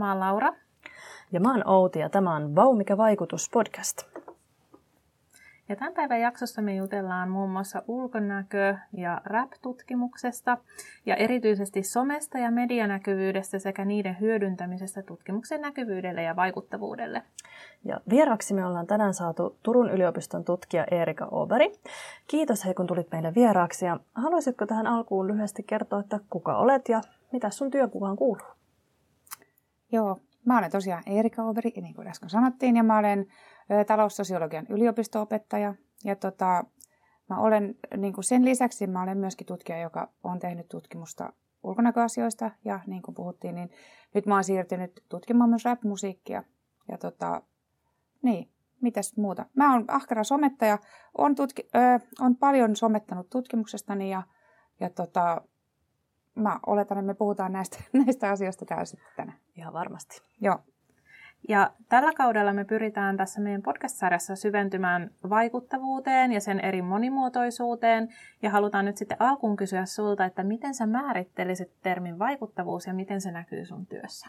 Mä oon Laura. Ja mä oon Outi ja tämä on Vau mikä vaikutus podcast. Ja tämän päivän jaksossa me jutellaan muun muassa ulkonäkö- ja rap-tutkimuksesta ja erityisesti somesta ja medianäkyvyydestä sekä niiden hyödyntämisestä tutkimuksen näkyvyydelle ja vaikuttavuudelle. Ja vieraksi me ollaan tänään saatu Turun yliopiston tutkija Erika Oberi. Kiitos hei kun tulit meille vieraaksi ja haluaisitko tähän alkuun lyhyesti kertoa, että kuka olet ja mitä sun työkuvaan kuuluu? Joo, mä olen tosiaan Erika Oberi, niin kuin äsken sanottiin, ja mä olen taloussosiologian yliopisto-opettaja. Ja tota, mä olen, niin kuin sen lisäksi mä olen myöskin tutkija, joka on tehnyt tutkimusta ulkonäköasioista. Ja niin kuin puhuttiin, niin nyt mä oon siirtynyt tutkimaan myös rap-musiikkia. Ja tota, niin, mitäs muuta. Mä oon ahkera somettaja, on, tutki, ö, on paljon somettanut tutkimuksestani ja, ja tota, mä oletan, että me puhutaan näistä, näistä asioista täällä sitten tänään. Ihan varmasti. Joo. Ja tällä kaudella me pyritään tässä meidän podcast-sarjassa syventymään vaikuttavuuteen ja sen eri monimuotoisuuteen. Ja halutaan nyt sitten alkuun kysyä sulta, että miten sä määrittelisit termin vaikuttavuus ja miten se näkyy sun työssä?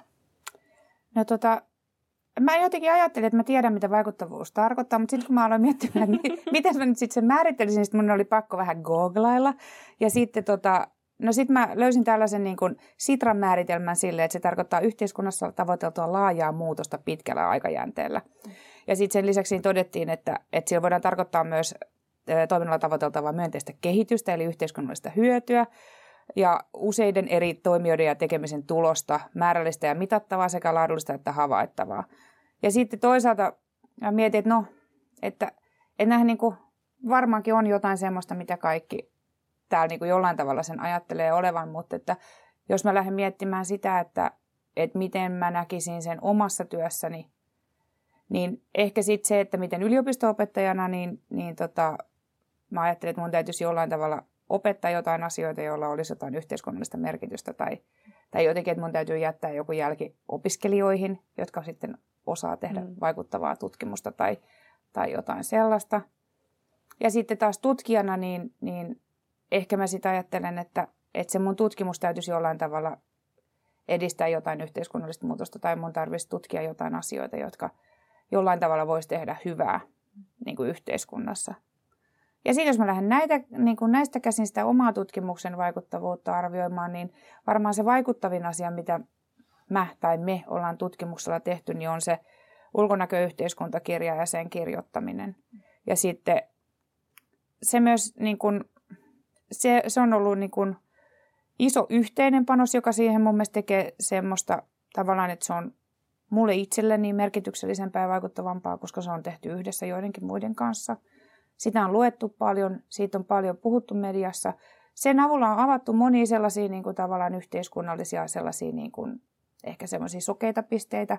No tota, mä jotenkin ajattelin, että mä tiedän, mitä vaikuttavuus tarkoittaa, mutta sitten kun mä aloin miettimään, että miten mä nyt sitten sen määrittelisin, niin mun oli pakko vähän googlailla. Ja sitten tota, No sitten mä löysin tällaisen niin kuin Sitran määritelmän sille, että se tarkoittaa yhteiskunnassa tavoiteltua laajaa muutosta pitkällä aikajänteellä. Ja sitten sen lisäksi todettiin, että, että sillä voidaan tarkoittaa myös toiminnalla tavoiteltavaa myönteistä kehitystä, eli yhteiskunnallista hyötyä, ja useiden eri toimijoiden ja tekemisen tulosta, määrällistä ja mitattavaa sekä laadullista että havaittavaa. Ja sitten toisaalta mä mietin, että no, että, nämähän niin kuin varmaankin on jotain semmoista, mitä kaikki täällä niin kuin jollain tavalla sen ajattelee olevan, mutta että jos mä lähden miettimään sitä, että, että miten mä näkisin sen omassa työssäni, niin ehkä sitten se, että miten yliopisto-opettajana, niin, niin tota, mä ajattelin, että mun täytyisi jollain tavalla opettaa jotain asioita, joilla olisi jotain yhteiskunnallista merkitystä tai, tai jotenkin, että mun täytyy jättää joku jälki opiskelijoihin, jotka sitten osaa tehdä mm. vaikuttavaa tutkimusta tai, tai jotain sellaista. Ja sitten taas tutkijana, niin, niin ehkä mä sitä ajattelen, että, että se mun tutkimus täytyisi jollain tavalla edistää jotain yhteiskunnallista muutosta tai mun tarvitsisi tutkia jotain asioita, jotka jollain tavalla voisi tehdä hyvää niin kuin yhteiskunnassa. Ja sitten jos mä lähden näitä, niin kuin näistä käsin sitä omaa tutkimuksen vaikuttavuutta arvioimaan, niin varmaan se vaikuttavin asia, mitä mä tai me ollaan tutkimuksella tehty, niin on se ulkonäköyhteiskuntakirja ja sen kirjoittaminen. Ja sitten se myös niin kuin se, se on ollut niin kuin iso yhteinen panos, joka siihen mun mielestä tekee semmoista tavallaan, että se on mulle itselleni merkityksellisempää ja vaikuttavampaa, koska se on tehty yhdessä joidenkin muiden kanssa. Sitä on luettu paljon, siitä on paljon puhuttu mediassa. Sen avulla on avattu monia sellaisia niin kuin tavallaan yhteiskunnallisia sellaisia niin kuin, ehkä semmoisia sokeita pisteitä,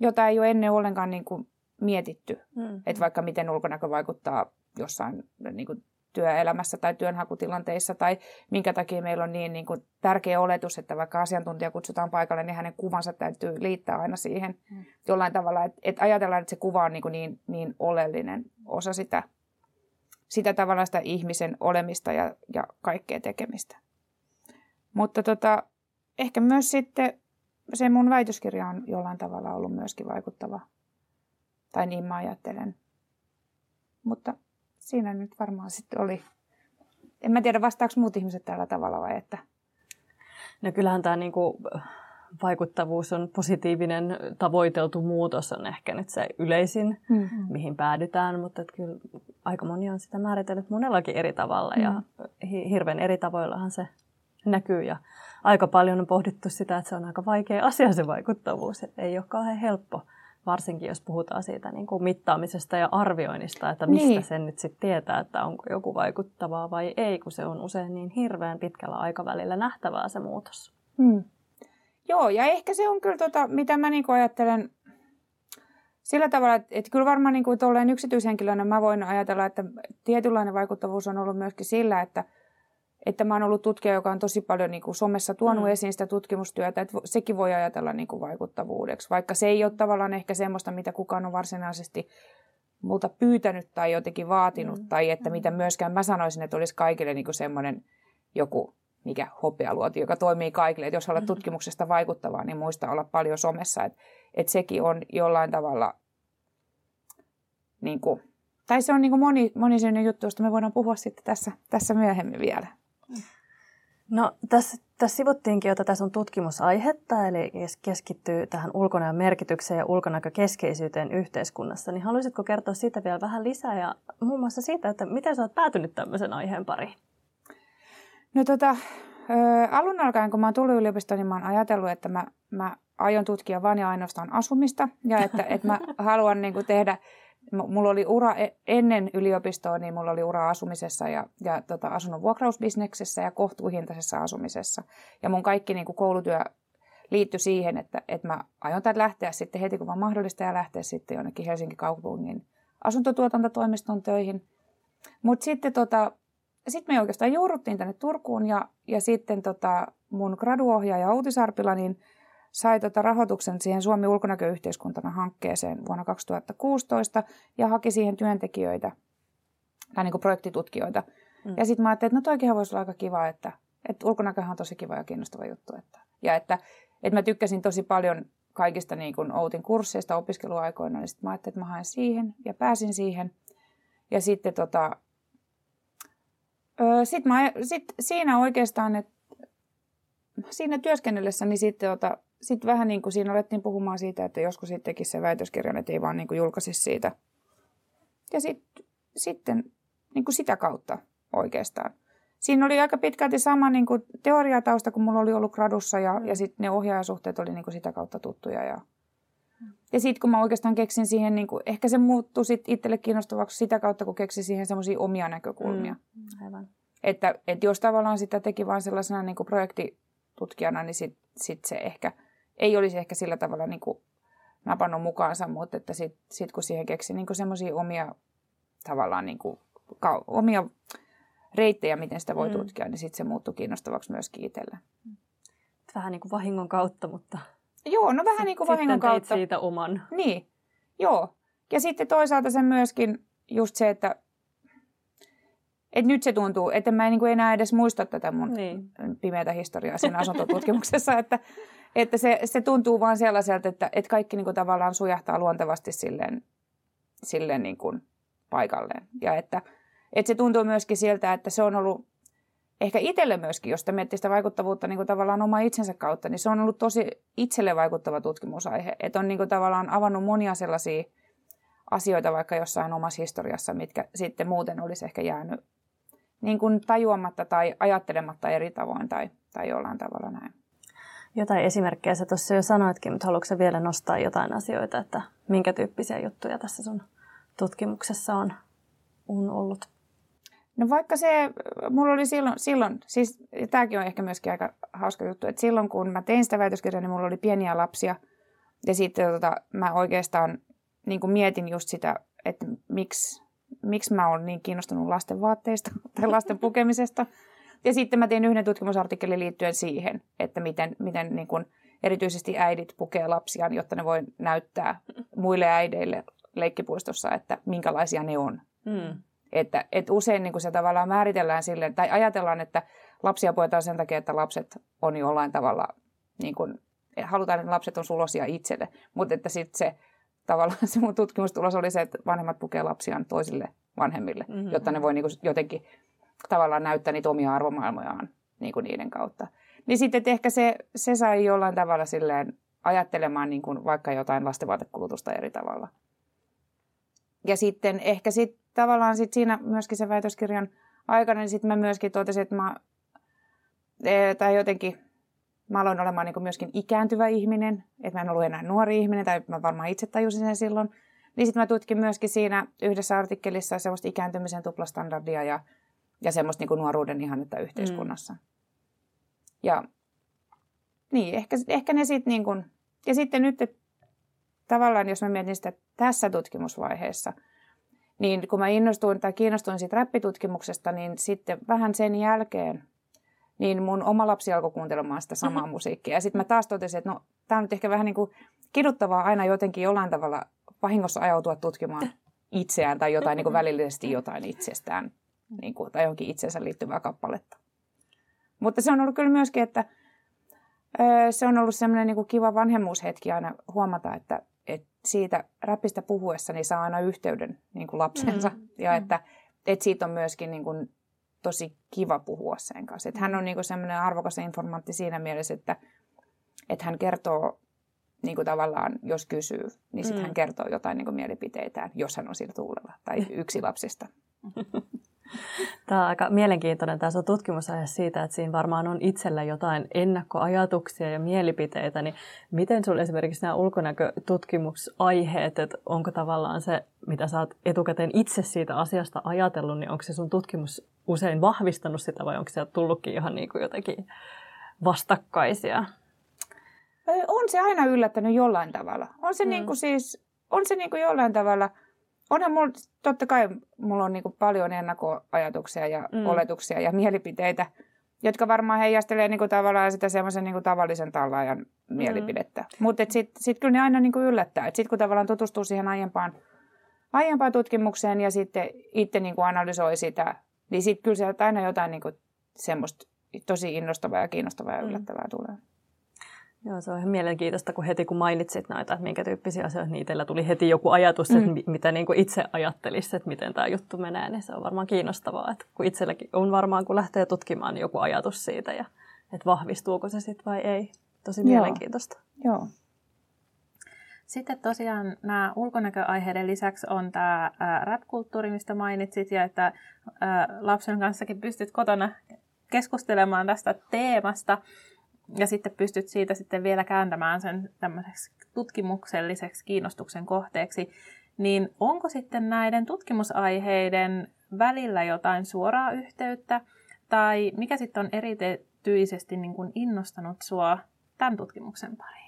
joita ei ole ennen ollenkaan niin kuin mietitty. Mm. Että vaikka miten ulkonäkö vaikuttaa jossain niin kuin työelämässä tai työnhakutilanteissa tai minkä takia meillä on niin, niin kuin tärkeä oletus, että vaikka asiantuntija kutsutaan paikalle, niin hänen kuvansa täytyy liittää aina siihen mm. jollain tavalla, että, että ajatellaan, että se kuva on niin, kuin niin, niin oleellinen osa sitä, sitä tavallaan sitä ihmisen olemista ja, ja kaikkea tekemistä. Mutta tota, ehkä myös sitten se mun väitöskirja on jollain tavalla ollut myöskin vaikuttava. Tai niin mä ajattelen. Mutta siinä nyt varmaan sitten oli. En mä tiedä, vastaako muut ihmiset tällä tavalla vai että... No kyllähän tämä niinku vaikuttavuus on positiivinen tavoiteltu muutos on ehkä nyt se yleisin, mm-hmm. mihin päädytään, mutta että kyllä aika moni on sitä määritellyt monellakin eri tavalla ja mm-hmm. hirveän eri tavoillahan se näkyy ja aika paljon on pohdittu sitä, että se on aika vaikea asia se vaikuttavuus, että ei ole kauhean helppo varsinkin jos puhutaan siitä niin kuin mittaamisesta ja arvioinnista, että mistä niin. sen nyt sitten tietää, että onko joku vaikuttavaa vai ei, kun se on usein niin hirveän pitkällä aikavälillä nähtävää se muutos. Hmm. Joo, ja ehkä se on kyllä, tota, mitä mä niin ajattelen sillä tavalla, että, että kyllä varmaan niin kuin yksityishenkilönä mä voin ajatella, että tietynlainen vaikuttavuus on ollut myöskin sillä, että – että mä oon ollut tutkija, joka on tosi paljon niin kuin somessa tuonut mm. esiin sitä tutkimustyötä, että sekin voi ajatella niin kuin vaikuttavuudeksi, vaikka se ei ole tavallaan ehkä semmoista, mitä kukaan on varsinaisesti multa pyytänyt tai jotenkin vaatinut, mm. tai että mitä mm. myöskään mä sanoisin, että olisi kaikille niin kuin semmoinen joku mikä hopealuoti, joka toimii kaikille. Että jos haluat mm-hmm. tutkimuksesta vaikuttavaa, niin muista olla paljon somessa. Että et sekin on jollain tavalla, niin kuin, tai se on niin kuin moni, monisyinen juttu, josta me voidaan puhua sitten tässä, tässä myöhemmin vielä. No tässä, tässä sivuttiinkin jo tätä sun tutkimusaihetta, eli keskittyy tähän ulkonäön merkitykseen ja ulkonäkökeskeisyyteen yhteiskunnassa. Niin haluaisitko kertoa siitä vielä vähän lisää ja muun muassa siitä, että miten sä oot päätynyt tämmöisen aiheen pariin? No tota, alun alkaen, kun mä oon tullut yliopistoon, niin mä oon ajatellut, että mä, mä aion tutkia vain ja ainoastaan asumista ja että, että mä haluan niin kuin tehdä, mulla oli ura e, ennen yliopistoa, niin mulla oli ura asumisessa ja, ja tota, asunnon vuokrausbisneksessä ja kohtuuhintaisessa asumisessa. Ja mun kaikki niin kuin koulutyö liittyi siihen, että, että mä aion tämän lähteä sitten heti kun vaan mahdollista ja lähteä sitten jonnekin Helsingin kaupungin asuntotuotantotoimiston töihin. Mutta sitten tota, sit me oikeastaan juurruttiin tänne Turkuun ja, ja sitten tota, mun graduohjaaja Outi Sarpila niin sai tota rahoituksen siihen Suomi ulkonäköyhteiskuntana hankkeeseen vuonna 2016 ja haki siihen työntekijöitä tai niin kuin projektitutkijoita. Mm. Ja sitten mä ajattelin, että no toikinhan voisi olla aika kiva, että, että ulkonäköhän on tosi kiva ja kiinnostava juttu. Että, ja että, että mä tykkäsin tosi paljon kaikista niin kuin Outin kursseista opiskeluaikoina, niin sitten mä ajattelin, että mä haen siihen ja pääsin siihen. Ja sitten tota, Öö, sitten mä, sit siinä oikeastaan, että siinä työskennellessä, niin sitten ota, sit vähän niin kuin siinä alettiin puhumaan siitä, että joskus sitten tekisi se väitöskirjan, että ei vaan niin kuin julkaisi siitä. Ja sit, sitten niin kuin sitä kautta oikeastaan. Siinä oli aika pitkälti sama niin kuin teoriatausta, kun mulla oli ollut gradussa ja, ja sitten ne ohjaajasuhteet oli niin kuin sitä kautta tuttuja ja, ja sitten kun mä oikeastaan keksin siihen, niin kuin, ehkä se muuttui sit itselle kiinnostavaksi sitä kautta, kun keksin siihen semmoisia omia näkökulmia. Mm, aivan. Että, että jos tavallaan sitä teki vain sellaisena niin kuin projektitutkijana, niin sitten sit se ehkä ei olisi ehkä sillä tavalla niin kuin napannut mukaansa, mutta että sitten sit kun siihen keksi niin semmoisia omia tavallaan niin kuin, ka, omia reittejä, miten sitä voi mm. tutkia, niin sitten se muuttui kiinnostavaksi myöskin itselle. Vähän niin kuin vahingon kautta, mutta Joo, no vähän niin kuin vahingon kautta. siitä oman. Niin, joo. Ja sitten toisaalta se myöskin just se, että et nyt se tuntuu, että mä en niin kuin enää edes muista tätä mun niin. pimeätä historiaa siinä asuntotutkimuksessa, että, että se, se tuntuu vaan sellaiselta, että, että kaikki niin kuin tavallaan sujahtaa luontevasti silleen, silleen niin kuin paikalleen. Ja että, että se tuntuu myöskin siltä, että se on ollut ehkä itselle myöskin, jos miettii sitä vaikuttavuutta niin kuin tavallaan oma itsensä kautta, niin se on ollut tosi itselle vaikuttava tutkimusaihe. Että on niin kuin tavallaan avannut monia sellaisia asioita vaikka jossain omassa historiassa, mitkä sitten muuten olisi ehkä jäänyt niin kuin tajuamatta tai ajattelematta eri tavoin tai, tai jollain tavalla näin. Jotain esimerkkejä sä tuossa jo sanoitkin, mutta haluatko vielä nostaa jotain asioita, että minkä tyyppisiä juttuja tässä sun tutkimuksessa on, on ollut? No vaikka se, mulla oli silloin, silloin siis tämäkin on ehkä myöskin aika hauska juttu, että silloin kun mä tein sitä väitöskirjaa, niin mulla oli pieniä lapsia. Ja sitten tota, mä oikeastaan niin kuin mietin just sitä, että miksi, miksi mä olen niin kiinnostunut lasten vaatteista tai lasten pukemisesta. Ja sitten mä tein yhden tutkimusartikkelin liittyen siihen, että miten, miten niin kuin erityisesti äidit pukee lapsiaan, jotta ne voi näyttää muille äideille leikkipuistossa, että minkälaisia ne on. Mm. Että, että usein niin kuin se tavallaan määritellään silleen, tai ajatellaan, että lapsia puetaan sen takia, että lapset on jollain tavalla, niin kuin, halutaan, että lapset on sulosia itselle. Mutta että sitten se tavallaan se mun tutkimustulos oli se, että vanhemmat pukee lapsiaan toisille vanhemmille, mm-hmm. jotta ne voi niin kuin jotenkin tavallaan näyttää niitä omia arvomaailmojaan niin kuin niiden kautta. Niin sitten että ehkä se, se sai jollain tavalla silleen ajattelemaan niin kuin vaikka jotain lastenvaatekulutusta eri tavalla. Ja sitten ehkä sit tavallaan sit siinä myöskin se väitöskirjan aikana, niin sitten mä myöskin totesin, että mä, e, tai jotenkin mä aloin olemaan niin myöskin ikääntyvä ihminen, että mä en ollut enää nuori ihminen, tai mä varmaan itse tajusin sen silloin. Niin sitten mä tutkin myöskin siinä yhdessä artikkelissa semmoista ikääntymisen tuplastandardia ja, ja semmoista niin kuin nuoruuden ihannetta yhteiskunnassa. Mm. Ja niin, ehkä, ehkä ne sitten niin kuin, ja sitten nyt, että tavallaan jos mä mietin sitä tässä tutkimusvaiheessa, niin kun mä innostuin tai kiinnostuin siitä räppitutkimuksesta, niin sitten vähän sen jälkeen, niin mun oma lapsi alkoi kuuntelemaan sitä samaa mm-hmm. musiikkia. Ja sitten mä taas totesin, että no, tämä on nyt ehkä vähän niin kuin kiduttavaa aina jotenkin jollain tavalla vahingossa ajautua tutkimaan itseään tai jotain niin kuin välillisesti jotain itsestään niin kuin, tai johonkin itsensä liittyvää kappaletta. Mutta se on ollut kyllä myöskin, että se on ollut semmoinen niin kiva vanhemmuushetki aina huomata, että, että siitä räpistä puhuessa niin saa aina yhteyden niin kuin lapsensa. Mm. Ja mm. että, että siitä on myöskin niin kuin tosi kiva puhua sen kanssa. Että hän on niin kuin semmoinen arvokas informantti siinä mielessä, että, että hän kertoo niin kuin tavallaan, jos kysyy, niin sitten mm. hän kertoo jotain niin kuin mielipiteitään, jos hän on sillä tuulella tai yksi lapsista. Tämä on aika mielenkiintoinen tämä sun tutkimusaihe siitä, että siinä varmaan on itsellä jotain ennakkoajatuksia ja mielipiteitä, niin miten sinulla esimerkiksi nämä ulkonäkötutkimusaiheet, että onko tavallaan se, mitä sä oot etukäteen itse siitä asiasta ajatellut, niin onko se sun tutkimus usein vahvistanut sitä vai onko se tullutkin ihan niin kuin jotenkin vastakkaisia? On se aina yllättänyt jollain tavalla. On se, mm. niin kuin siis, on se niin kuin jollain tavalla – onhan mulla, totta kai mulla on niin kuin paljon ennakkoajatuksia ja mm. oletuksia ja mielipiteitä, jotka varmaan heijastelee niin kuin tavallaan sitä semmoisen niin kuin tavallisen tallaajan mm. mielipidettä. Mutta sitten sit kyllä ne aina niin kuin yllättää. Sitten kun tavallaan tutustuu siihen aiempaan, aiempaan tutkimukseen ja sitten itse niin kuin analysoi sitä, niin sitten kyllä sieltä aina jotain niin kuin semmoista tosi innostavaa ja kiinnostavaa ja mm. yllättävää mm. tulee. Joo, se on ihan mielenkiintoista, kun heti kun mainitsit näitä, että minkä tyyppisiä asioita, niin itsellä tuli heti joku ajatus, mm. että mitä niin kuin itse ajattelisi, että miten tämä juttu menee, niin se on varmaan kiinnostavaa, että kun itselläkin on varmaan, kun lähtee tutkimaan, niin joku ajatus siitä ja että vahvistuuko se sitten vai ei. Tosi Joo. mielenkiintoista. Joo. Sitten tosiaan nämä ulkonäköaiheiden lisäksi on tämä rap-kulttuuri, mistä mainitsit, ja että lapsen kanssakin pystyt kotona keskustelemaan tästä teemasta ja sitten pystyt siitä sitten vielä kääntämään sen tämmöiseksi tutkimukselliseksi kiinnostuksen kohteeksi, niin onko sitten näiden tutkimusaiheiden välillä jotain suoraa yhteyttä, tai mikä sitten on erityisesti niin kuin innostanut sua tämän tutkimuksen pariin?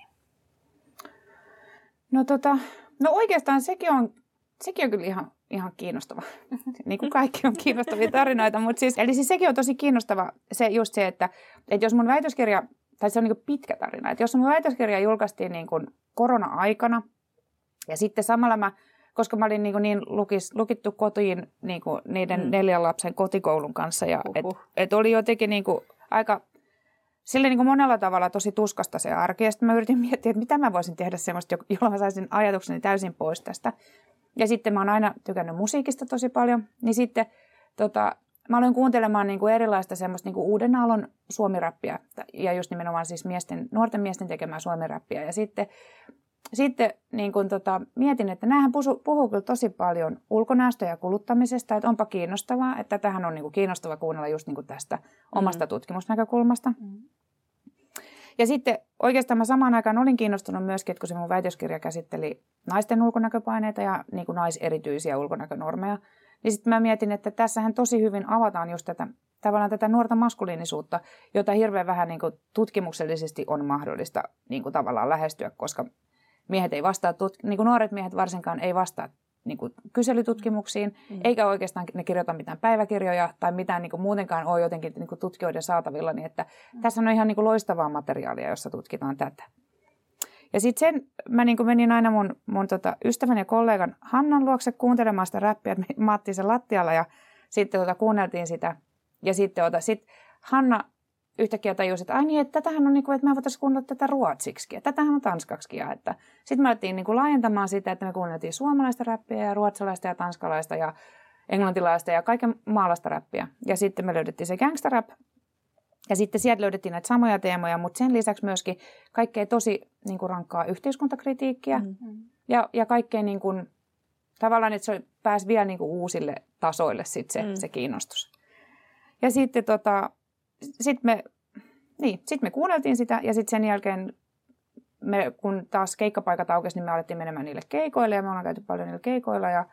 No, tota, no oikeastaan sekin on, sekin on kyllä ihan, ihan kiinnostava. niin kuin kaikki on kiinnostavia tarinoita, mutta siis, eli siis sekin on tosi kiinnostava se just se, että, että jos mun väitöskirja tai se on niin pitkä tarina. Että jos mun väitöskirja julkaistiin niin kuin korona-aikana, ja sitten samalla mä, koska mä olin niin, niin lukis, lukittu kotiin niin kuin niiden mm. neljän lapsen kotikoulun kanssa, ja et, et oli jotenkin niin kuin aika sille niin kuin monella tavalla tosi tuskasta se arki. Ja sitten mä yritin miettiä, että mitä mä voisin tehdä semmoista, jolla mä saisin ajatukseni täysin pois tästä. Ja sitten mä oon aina tykännyt musiikista tosi paljon. Niin sitten tota, mä aloin kuuntelemaan niin kuin erilaista semmoista niin kuin uuden aallon suomirappia ja just nimenomaan siis miesten, nuorten miesten tekemää suomirappia. Ja sitten, sitten niin kuin tota, mietin, että näähän puhuu, puhuu kyllä tosi paljon ulkonäöstä ja kuluttamisesta, että onpa kiinnostavaa, että tähän on niin kuin kiinnostava kuunnella just niin kuin tästä omasta mm. tutkimusnäkökulmasta. Mm. Ja sitten oikeastaan mä samaan aikaan olin kiinnostunut myöskin, että kun se mun väitöskirja käsitteli naisten ulkonäköpaineita ja niin kuin naiserityisiä ulkonäkönormeja, niin sitten mä mietin, että tässähän tosi hyvin avataan just tätä, tavallaan tätä nuorta maskuliinisuutta, jota hirveän vähän niin kuin tutkimuksellisesti on mahdollista niin kuin tavallaan lähestyä, koska miehet ei vastaa, niin kuin nuoret miehet varsinkaan ei vastaa niin kuin kyselytutkimuksiin, mm. eikä oikeastaan ne kirjoita mitään päiväkirjoja tai mitään niin kuin muutenkaan ole jotenkin niin kuin tutkijoiden saatavilla, niin että mm. tässä on ihan niin kuin loistavaa materiaalia, jossa tutkitaan tätä. Ja sitten sen mä niin menin aina mun, mun tota ystävän ja kollegan Hannan luokse kuuntelemaan sitä räppiä, että oottiin sen lattialla ja sitten tota, kuunneltiin sitä. Ja sitten tota, sit Hanna yhtäkkiä tajusi, että ai niin, että tätähän on niin kuin, että me voitaisiin kuunnella tätä ruotsiksi, että tätähän on tanskaksi. Että sitten me alettiin niin kuin laajentamaan sitä, että me kuunneltiin suomalaista räppiä ja ruotsalaista ja tanskalaista ja englantilaista ja kaiken maalaista räppiä. Ja sitten me löydettiin se gangsta rap, ja sitten sieltä löydettiin näitä samoja teemoja, mutta sen lisäksi myöskin kaikkea tosi niin kuin rankkaa yhteiskuntakritiikkiä mm-hmm. ja, ja kaikkea niin kuin, tavallaan, että se pääsi vielä niin kuin uusille tasoille sit se, mm. se kiinnostus. Ja sitten tota, sit me, niin, sit me kuunneltiin sitä ja sitten sen jälkeen me, kun taas keikkapaikat aukesi, niin me alettiin menemään niille keikoille ja me ollaan käyty paljon niillä keikoilla ja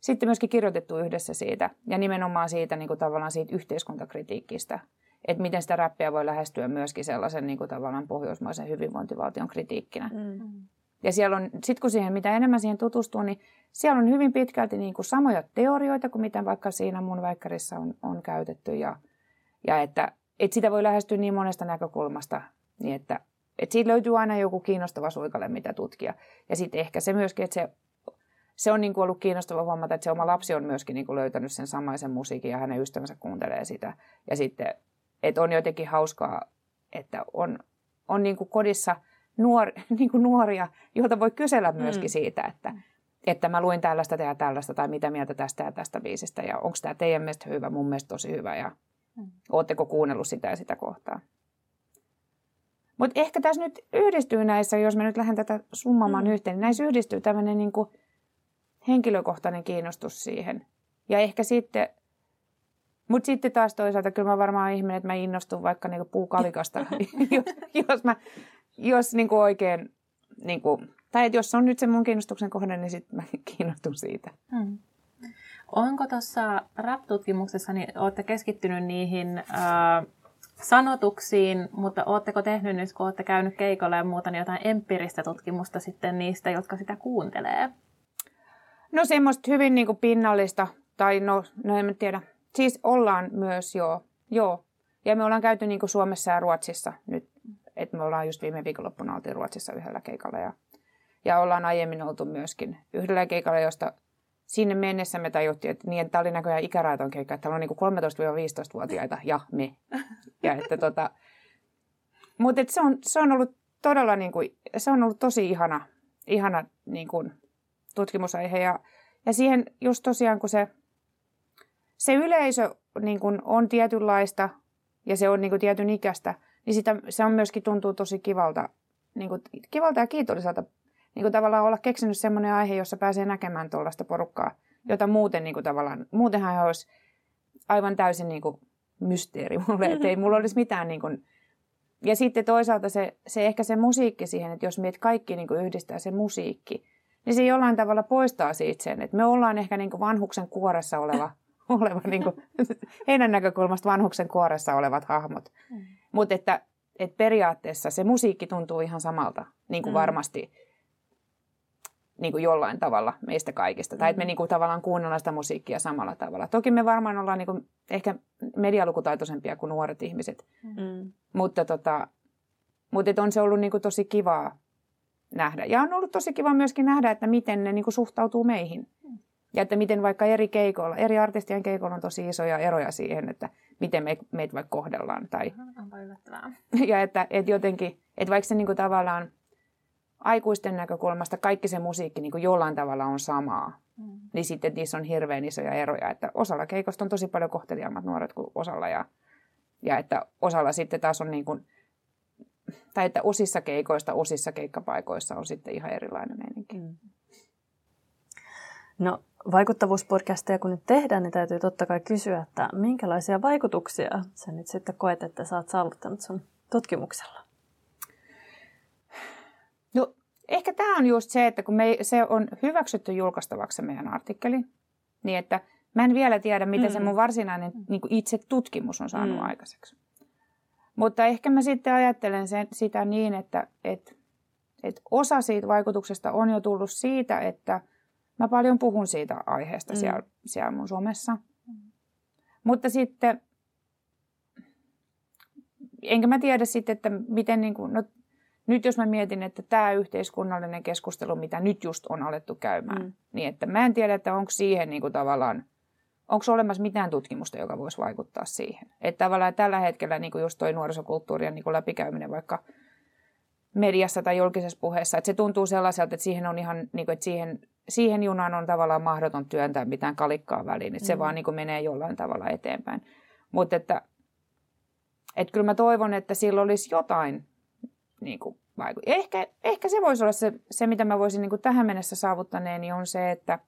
sitten myöskin kirjoitettu yhdessä siitä ja nimenomaan siitä niin kuin tavallaan siitä yhteiskuntakritiikistä – että miten sitä räppiä voi lähestyä myöskin sellaisen niin kuin tavallaan pohjoismaisen hyvinvointivaltion kritiikkinä. Mm. Ja siellä on, sit kun siihen, mitä enemmän siihen tutustuu, niin siellä on hyvin pitkälti niin kuin samoja teorioita kuin mitä vaikka siinä mun väikkarissa on, on käytetty. Ja, ja että, että sitä voi lähestyä niin monesta näkökulmasta, niin että, että siitä löytyy aina joku kiinnostava suikale, mitä tutkia. Ja sitten ehkä se myöskin, että se, se on niin kuin ollut kiinnostava huomata, että se oma lapsi on myöskin niin kuin löytänyt sen samaisen musiikin ja hänen ystävänsä kuuntelee sitä. Ja sitten että on jotenkin hauskaa, että on, on niin kuin kodissa nuor, niin kuin nuoria, joilta voi kysellä myöskin mm. siitä, että, että mä luin tällaista ja tällaista, tai mitä mieltä tästä ja tästä biisistä, ja onko tämä teidän mielestä hyvä, mun mielestä tosi hyvä, ja mm. ootteko kuunnellut sitä ja sitä kohtaa. Mutta ehkä tässä nyt yhdistyy näissä, jos mä nyt lähden tätä summamaan mm. yhteen, niin näissä yhdistyy tämmöinen niin henkilökohtainen kiinnostus siihen. Ja ehkä sitten, mutta sitten taas toisaalta kyllä mä varmaan ihminen, että mä innostun vaikka niin puukalikasta, jos, jos, mä, jos niin kuin oikein, niin kuin, tai että jos on nyt se mun kiinnostuksen kohde, niin sitten mä kiinnostun siitä. Mm. Onko tuossa rap-tutkimuksessa, niin olette keskittynyt niihin äh, sanotuksiin, mutta oletteko tehnyt nyt, kun olette käynyt keikolla ja muuta, niin jotain empiiristä tutkimusta sitten niistä, jotka sitä kuuntelee? No semmoista hyvin niin kuin pinnallista, tai no, no en tiedä. Siis ollaan myös, joo. joo. Ja me ollaan käyty niin kuin Suomessa ja Ruotsissa nyt, että me ollaan just viime viikonloppuna oltiin Ruotsissa yhdellä keikalla ja, ja ollaan aiemmin oltu myöskin yhdellä keikalla, josta sinne mennessä me tajuttiin, että niin, tämä oli näköjään ikäraiton keikka, että täällä on niin 13-15-vuotiaita ja me. Ja että tota, mutta se on, se on ollut todella, niin kuin, se on ollut tosi ihana, ihana niin kuin, tutkimusaihe. Ja, ja siihen just tosiaan, kun se, se yleisö niin kuin, on tietynlaista ja se on niin kuin, tietyn ikäistä, niin sitä, se on myöskin tuntuu tosi kivalta, niin kuin, kivalta ja kiitolliselta niin kuin tavallaan olla keksinyt semmoinen aihe, jossa pääsee näkemään tuollaista porukkaa, jota muuten niin kuin tavallaan, muutenhan he olisi aivan täysin niin kuin mysteeri mulle, että ei mulla olisi mitään niin kuin, ja sitten toisaalta se, se ehkä se musiikki siihen, että jos meitä kaikki niin kuin yhdistää se musiikki, niin se jollain tavalla poistaa siitä sen, että me ollaan ehkä niin kuin vanhuksen kuoressa oleva, oleva niin kuin, heidän näkökulmasta vanhuksen kuoressa olevat hahmot. Mm. Mutta että, että periaatteessa se musiikki tuntuu ihan samalta, niin kuin mm. varmasti niin kuin jollain tavalla meistä kaikista. Mm. Tai että me mm. niin kuin tavallaan kuunnellaan sitä musiikkia samalla tavalla. Toki me varmaan ollaan niin kuin ehkä medialukutaitoisempia kuin nuoret ihmiset. Mm. Mutta, tota, mutta on se ollut niin kuin tosi kivaa nähdä. Ja on ollut tosi kiva myöskin nähdä, että miten ne niin kuin suhtautuu meihin. Mm. Ja että miten vaikka eri keikoilla, eri artistien keikoilla on tosi isoja eroja siihen, että miten me, meitä vaikka kohdellaan. Tai, ja että, että jotenkin, että vaikka se niin kuin tavallaan aikuisten näkökulmasta kaikki se musiikki niin kuin jollain tavalla on samaa, mm. niin sitten niissä on hirveän isoja eroja. Että osalla keikosta on tosi paljon kohteliaammat nuoret kuin osalla ja, ja että osalla sitten taas on niin kuin, tai että osissa keikoista, osissa keikkapaikoissa on sitten ihan erilainen meininki. Mm. No vaikuttavuuspodcasteja kun nyt tehdään, niin täytyy totta kai kysyä, että minkälaisia vaikutuksia sä nyt sitten koet, että sä oot saavuttanut sun tutkimuksella? No ehkä tämä on just se, että kun me, se on hyväksytty julkaistavaksi meidän artikkeli, niin että mä en vielä tiedä, mitä mm. se mun varsinainen niin itse tutkimus on saanut mm. aikaiseksi. Mutta ehkä mä sitten ajattelen sen, sitä niin, että, että, että osa siitä vaikutuksesta on jo tullut siitä, että mä paljon puhun siitä aiheesta mm. siellä, siellä mun somessa. Mm. Mutta sitten, enkä mä tiedä sitten, että miten, niin kuin, no nyt jos mä mietin, että tämä yhteiskunnallinen keskustelu, mitä nyt just on alettu käymään, mm. niin että mä en tiedä, että onko siihen niin kuin tavallaan, onko olemassa mitään tutkimusta, joka voisi vaikuttaa siihen. Että tavallaan tällä hetkellä niin kuin just toi nuorisokulttuurien niin kuin läpikäyminen vaikka mediassa tai julkisessa puheessa, että se tuntuu sellaiselta, että siihen on ihan, niin kuin, että siihen, siihen junaan on tavallaan mahdoton työntää mitään kalikkaa väliin, että se mm. vaan niin kuin menee jollain tavalla eteenpäin. Mutta että, että kyllä mä toivon, että sillä olisi jotain niin kuin vaiku- ehkä, ehkä se voisi olla se, se mitä mä voisin niin kuin tähän mennessä saavuttaneeni, on se, että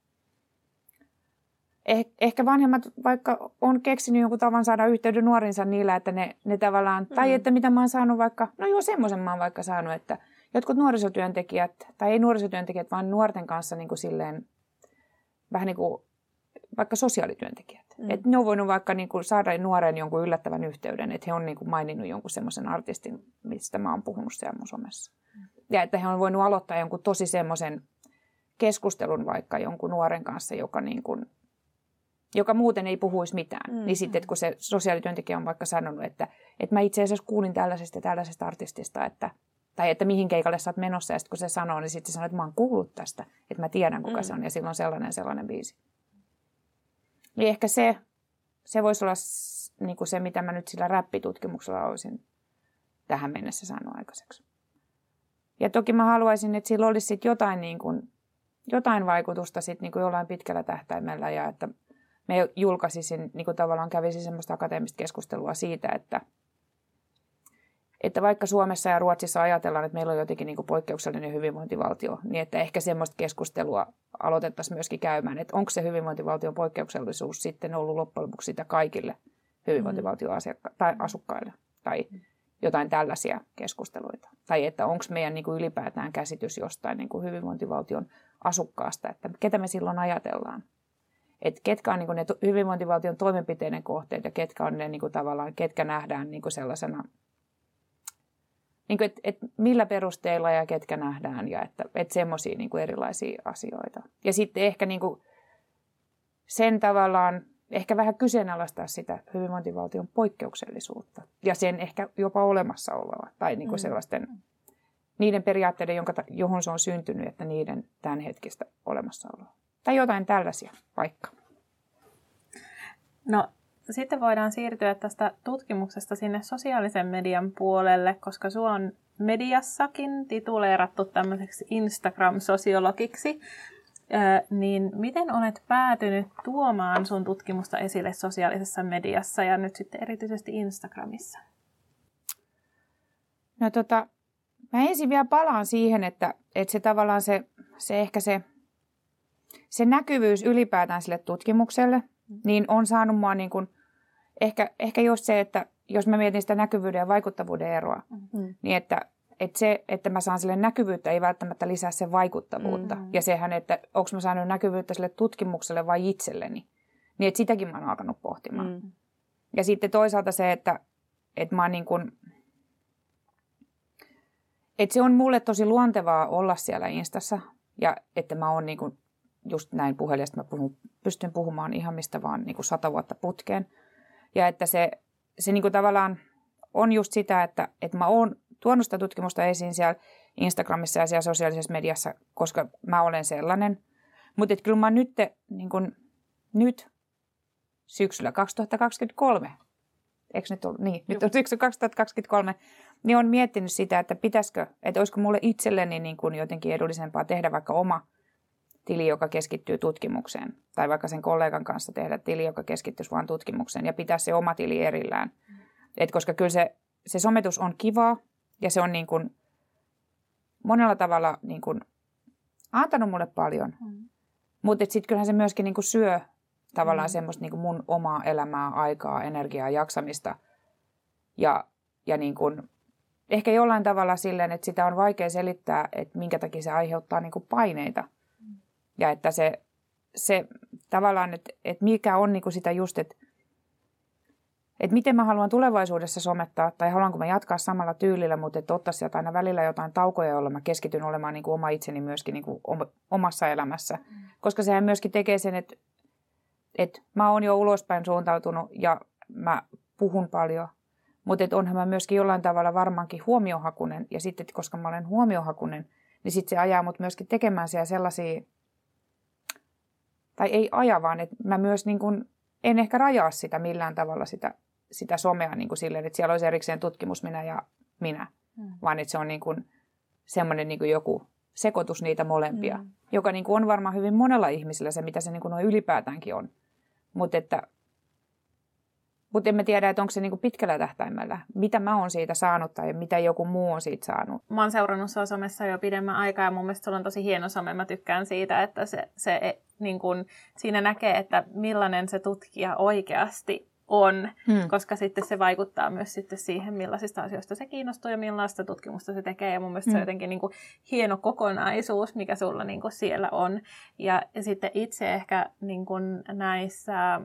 eh, ehkä vanhemmat vaikka on keksinyt jonkun tavan saada yhteyden nuorinsa niillä, että ne, ne tavallaan, mm. tai että mitä mä oon saanut vaikka, no joo, semmoisen mä oon vaikka saanut, että jotkut nuorisotyöntekijät, tai ei nuorisotyöntekijät, vaan nuorten kanssa niin kuin silleen, vähän niin kuin vaikka sosiaalityöntekijät. Mm. Että ne on voinut vaikka niin kuin saada nuoreen jonkun yllättävän yhteyden, että he on niin kuin maininnut jonkun semmoisen artistin, mistä mä oon puhunut siellä mun somessa. Mm. Ja että he on voinut aloittaa jonkun tosi semmoisen keskustelun vaikka jonkun nuoren kanssa, joka, niin kuin, joka muuten ei puhuisi mitään. Mm. Niin sitten, kun se sosiaalityöntekijä on vaikka sanonut, että, että mä itse asiassa kuulin tällaisesta ja tällaisesta artistista, että, tai että mihin keikalle sä oot menossa, ja sitten kun se sanoo, niin sitten se sanoo, että mä oon kuullut tästä, että mä tiedän kuka mm. se on, ja silloin sellainen sellainen biisi. Niin ehkä se, se voisi olla niin kuin se, mitä mä nyt sillä räppitutkimuksella olisin tähän mennessä saanut aikaiseksi. Ja toki mä haluaisin, että sillä olisi sit jotain, niin kuin, jotain vaikutusta sit niin kuin jollain pitkällä tähtäimellä ja että me julkaisisin, niin kuin tavallaan kävisi semmoista akateemista keskustelua siitä, että, että vaikka Suomessa ja Ruotsissa ajatellaan, että meillä on jotenkin niin kuin poikkeuksellinen hyvinvointivaltio, niin että ehkä semmoista keskustelua aloitettaisiin myöskin käymään, että onko se hyvinvointivaltion poikkeuksellisuus sitten ollut loppujen lopuksi sitä kaikille hyvinvointivaltion asiakka- tai asukkaille tai jotain tällaisia keskusteluita. Tai että onko meidän niin kuin ylipäätään käsitys jostain niin kuin hyvinvointivaltion asukkaasta, että ketä me silloin ajatellaan. Että ketkä on niin kuin ne hyvinvointivaltion toimenpiteiden kohteet ja ketkä on ne niin kuin tavallaan, ketkä nähdään niin kuin sellaisena, niin kuin, että, että millä perusteilla ja ketkä nähdään ja että, että semmoisia niin erilaisia asioita. Ja sitten ehkä niin kuin sen tavallaan ehkä vähän kyseenalaistaa sitä hyvinvointivaltion poikkeuksellisuutta ja sen ehkä jopa olemassaoloa tai niin kuin mm. sellaisten niiden periaatteiden, jonka, johon se on syntynyt, että niiden tämänhetkistä olemassaoloa. Tai jotain tällaisia vaikka. No sitten voidaan siirtyä tästä tutkimuksesta sinne sosiaalisen median puolelle, koska sinua on mediassakin tituleerattu tämmöiseksi Instagram-sosiologiksi niin miten olet päätynyt tuomaan sun tutkimusta esille sosiaalisessa mediassa ja nyt sitten erityisesti Instagramissa? No tota, mä ensin vielä palaan siihen, että, että se tavallaan se, se ehkä se, se näkyvyys ylipäätään sille tutkimukselle, niin on saanut mua niin kuin, ehkä, ehkä just se, että jos mä mietin sitä näkyvyyden ja vaikuttavuuden eroa, mm. niin että että se, että mä saan sille näkyvyyttä, ei välttämättä lisää sen vaikuttavuutta. Mm-hmm. Ja sehän, että onko mä saanut näkyvyyttä sille tutkimukselle vai itselleni. Niin että sitäkin mä oon alkanut pohtimaan. Mm. Ja sitten toisaalta se, että, että mä niin kuin, että se on mulle tosi luontevaa olla siellä Instassa. Ja että mä oon niin kuin just näin puhelijasta, mä puhun, pystyn puhumaan ihan mistä vaan niin kuin sata vuotta putkeen. Ja että se, se niin kuin tavallaan on just sitä, että, että mä oon tuonut sitä tutkimusta esiin siellä Instagramissa ja siellä sosiaalisessa mediassa, koska mä olen sellainen. Mutta kyllä mä nyt, niin kun, nyt syksyllä 2023, eikö nyt ollut, niin, nyt on syksy 2023, niin on miettinyt sitä, että pitäisikö, että olisiko mulle itselleni niin kuin jotenkin edullisempaa tehdä vaikka oma tili, joka keskittyy tutkimukseen, tai vaikka sen kollegan kanssa tehdä tili, joka keskittyisi vain tutkimukseen, ja pitää se oma tili erillään. Et koska kyllä se, se sometus on kivaa, ja se on niin kuin monella tavalla niin kuin antanut mulle paljon. Mm. Mutta sitten kyllähän se myöskin niin kuin syö tavallaan mm. semmoista niin kuin mun omaa elämää, aikaa, energiaa, jaksamista. Ja, ja niin kuin, ehkä jollain tavalla silleen, että sitä on vaikea selittää, että minkä takia se aiheuttaa niin kuin paineita. Mm. Ja että se, se tavallaan, että, että mikä on niin kuin sitä just, että että miten mä haluan tulevaisuudessa somettaa, tai haluanko mä jatkaa samalla tyylillä, mutta että ottaa sieltä aina välillä jotain taukoja, joilla mä keskityn olemaan niin kuin oma itseni myöskin niin kuin omassa elämässä. Mm. Koska sehän myöskin tekee sen, että, että mä oon jo ulospäin suuntautunut ja mä puhun paljon, mutta että onhan mä myöskin jollain tavalla varmaankin huomiohakunen, ja sitten koska mä olen huomiohakunen, niin sitten se ajaa mut myöskin tekemään siellä sellaisia, tai ei aja, vaan että mä myös niin kuin en ehkä rajaa sitä millään tavalla sitä sitä somea niin kuin silleen, että siellä olisi erikseen tutkimus minä ja minä, mm. vaan että se on niin kuin semmoinen niin kuin joku sekoitus niitä molempia, mm. joka niin kuin on varmaan hyvin monella ihmisellä se, mitä se niin kuin noin ylipäätäänkin on. Mutta että mutta emme tiedä, että onko se niinku pitkällä tähtäimellä. Mitä mä oon siitä saanut tai mitä joku muu on siitä saanut. Mä oon seurannut sua somessa jo pidemmän aikaa ja mun mielestä sulla on tosi hieno some. Mä tykkään siitä, että se, se niin kun, siinä näkee, että millainen se tutkija oikeasti on, hmm. koska sitten se vaikuttaa myös sitten siihen, millaisista asioista se kiinnostuu ja millaista tutkimusta se tekee. Ja mun mielestä hmm. se on hmm. jotenkin niin kuin hieno kokonaisuus, mikä sulla niin kuin siellä on. Ja, ja sitten itse ehkä niin kuin näissä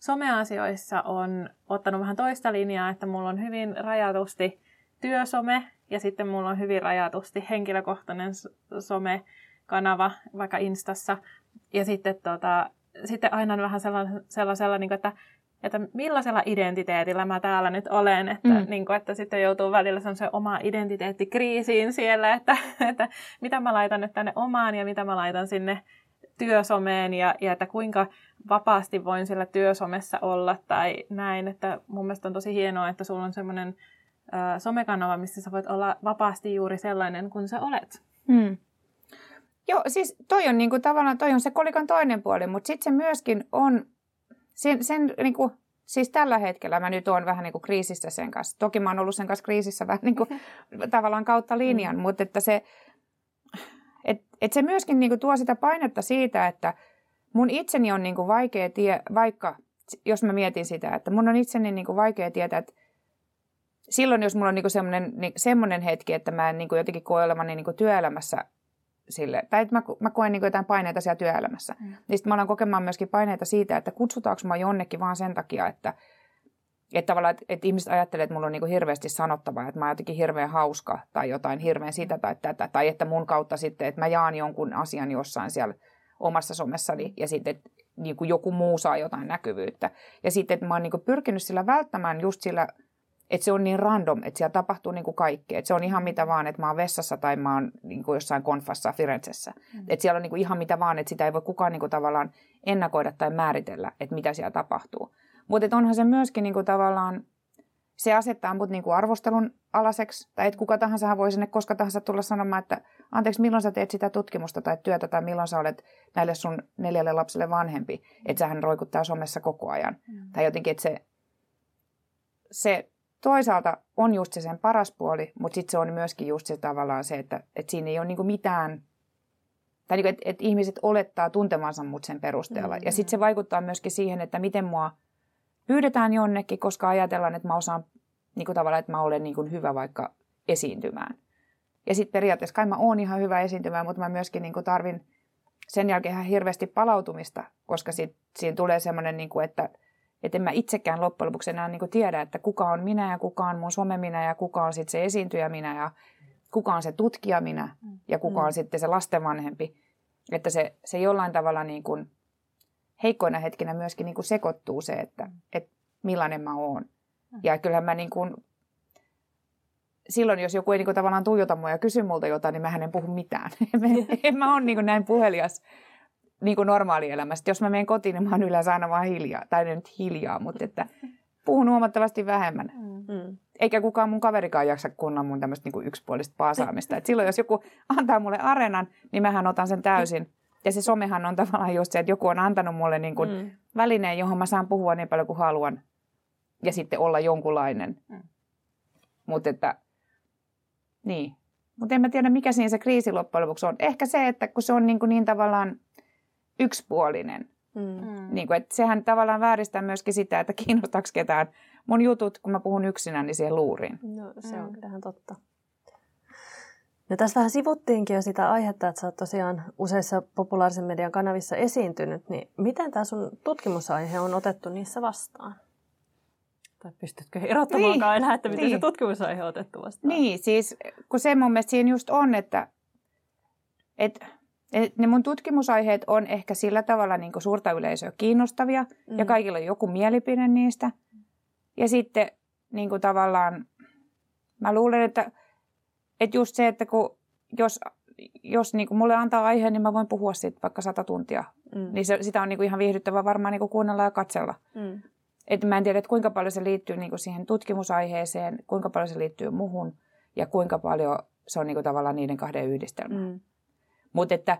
someasioissa on ottanut vähän toista linjaa, että mulla on hyvin rajatusti työsome ja sitten mulla on hyvin rajatusti henkilökohtainen some-kanava vaikka Instassa. Ja sitten, tota, sitten aina on vähän sellaisella, sellaisella niin kuin, että että millaisella identiteetillä mä täällä nyt olen, että, mm. niin kuin, että sitten joutuu välillä se oma identiteettikriisiin siellä, että, että mitä mä laitan nyt tänne omaan ja mitä mä laitan sinne työsomeen ja, ja että kuinka vapaasti voin siellä työsomessa olla tai näin. Että mun mielestä on tosi hienoa, että sulla on semmoinen somekanava, missä sä voit olla vapaasti juuri sellainen kuin sä olet. Hmm. Joo, siis toi on niinku tavallaan toi on se kolikon toinen puoli, mutta sitten se myöskin on sen, sen niinku, siis tällä hetkellä mä nyt oon vähän niinku kriisissä sen kanssa. Toki mä oon ollut sen kanssa kriisissä vähän niinku, tavallaan kautta linjan, mm. mutta että se, et, se myöskin niinku tuo sitä painetta siitä, että mun itseni on niinku vaikea tie, vaikka jos mä mietin sitä, että mun on itseni niinku vaikea tietää, että silloin jos mulla on niinku semmoinen, niin, semmoinen hetki, että mä en niinku jotenkin koe olevani niinku työelämässä sille, tai että mä, mä koen niin jotain paineita siellä työelämässä. Mm. Niin sitten mä alan kokemaan myöskin paineita siitä, että kutsutaanko mä jonnekin vaan sen takia, että, että tavallaan, että, että ihmiset ajattelee, että mulla on niin kuin hirveästi sanottavaa, että mä oon jotenkin hirveän hauska tai jotain hirveän sitä tai tätä, tai että mun kautta sitten, että mä jaan jonkun asian jossain siellä omassa somessani ja sitten, että niin kuin joku muu saa jotain näkyvyyttä. Ja sitten, että mä oon niin kuin pyrkinyt sillä välttämään just sillä että se on niin random, että siellä tapahtuu niin kuin kaikkea. Että se on ihan mitä vaan, että mä oon vessassa tai mä oon niin kuin jossain konfassa Firenzessä. Mm. Että siellä on niin kuin ihan mitä vaan, että sitä ei voi kukaan niin kuin tavallaan ennakoida tai määritellä, että mitä siellä tapahtuu. Mutta onhan se myöskin niin kuin tavallaan, se asettaa mut niin kuin arvostelun alaseksi, tai että kuka tahansa voi sinne koska tahansa tulla sanomaan, että anteeksi, milloin sä teet sitä tutkimusta tai työtä, tai milloin sä olet näille sun neljälle lapselle vanhempi, että sähän roikuttaa somessa koko ajan. Mm. Tai jotenkin, että se, se toisaalta on just se sen paras puoli, mutta sitten se on myöskin just se tavallaan se, että, että siinä ei ole niinku mitään, tai niinku, että, että ihmiset olettaa tuntemansa mut sen perusteella. Mm-hmm. Ja sitten se vaikuttaa myöskin siihen, että miten mua pyydetään jonnekin, koska ajatellaan, että mä osaan niinku tavallaan, että mä olen niinku hyvä vaikka esiintymään. Ja sitten periaatteessa kai mä oon ihan hyvä esiintymään, mutta mä myöskin niinku tarvin sen jälkeen ihan hirveästi palautumista, koska sit, siinä tulee semmoinen, niinku, että – että en mä itsekään loppujen lopuksi enää niin tiedä, että kuka on minä ja kuka on mun some minä ja kuka on sitten se esiintyjä minä ja kuka on se tutkija minä ja kuka on mm. sitten se lastenvanhempi. Että se, se jollain tavalla niin kuin heikkoina hetkinä myöskin niin kuin sekoittuu se, että, että millainen mä oon. Mm. Ja kyllähän mä niin kuin, silloin, jos joku ei niin kuin tavallaan tuijota mua ja kysy multa jotain, niin mä en puhu mitään. en mä ole niin kuin näin puhelias niin kuin normaalielämässä. Jos mä menen kotiin, niin mä oon yleensä aina vaan hiljaa. Tai nyt hiljaa, mutta että puhun huomattavasti vähemmän. Mm. Eikä kukaan mun kaverikaan jaksa kunnan mun tämmöistä niin kuin yksipuolista paasaamista. Et silloin jos joku antaa mulle arenan, niin mähän otan sen täysin. Ja se somehan on tavallaan just se, että joku on antanut mulle niin kuin mm. välineen, johon mä saan puhua niin paljon kuin haluan. Ja sitten olla jonkunlainen. Mm. Mutta että, niin. Mutta en mä tiedä, mikä siinä se kriisi loppujen lopuksi on. Ehkä se, että kun se on niin, kuin niin tavallaan yksipuolinen. Mm. mm. Niin kuin, että sehän tavallaan vääristää myöskin sitä, että kiinnostaako ketään mun jutut, kun mä puhun yksinäni niin siihen luuriin. No se on mm. totta. No tässä vähän sivuttiinkin jo sitä aihetta, että sä oot tosiaan useissa populaarisen median kanavissa esiintynyt, niin miten tämä sun tutkimusaihe on otettu niissä vastaan? Tai pystytkö erottamaan niin, enää, että miten niin. se tutkimusaihe on otettu vastaan? Niin, siis kun se mun mielestä siinä just on, että, että et ne mun tutkimusaiheet on ehkä sillä tavalla niin suurta yleisöä kiinnostavia mm. ja kaikilla on joku mielipide niistä. Ja sitten niin kuin tavallaan mä luulen, että, että just se, että kun, jos, jos niin kuin mulle antaa aiheen, niin mä voin puhua siitä vaikka sata tuntia. Mm. Niin se, sitä on niin kuin ihan viihdyttävää varmaan niin kuin kuunnella ja katsella. Mm. Et mä en tiedä, että kuinka paljon se liittyy niin kuin siihen tutkimusaiheeseen, kuinka paljon se liittyy muhun ja kuinka paljon se on niin kuin tavallaan niiden kahden yhdistelmä. Mm. Mutta että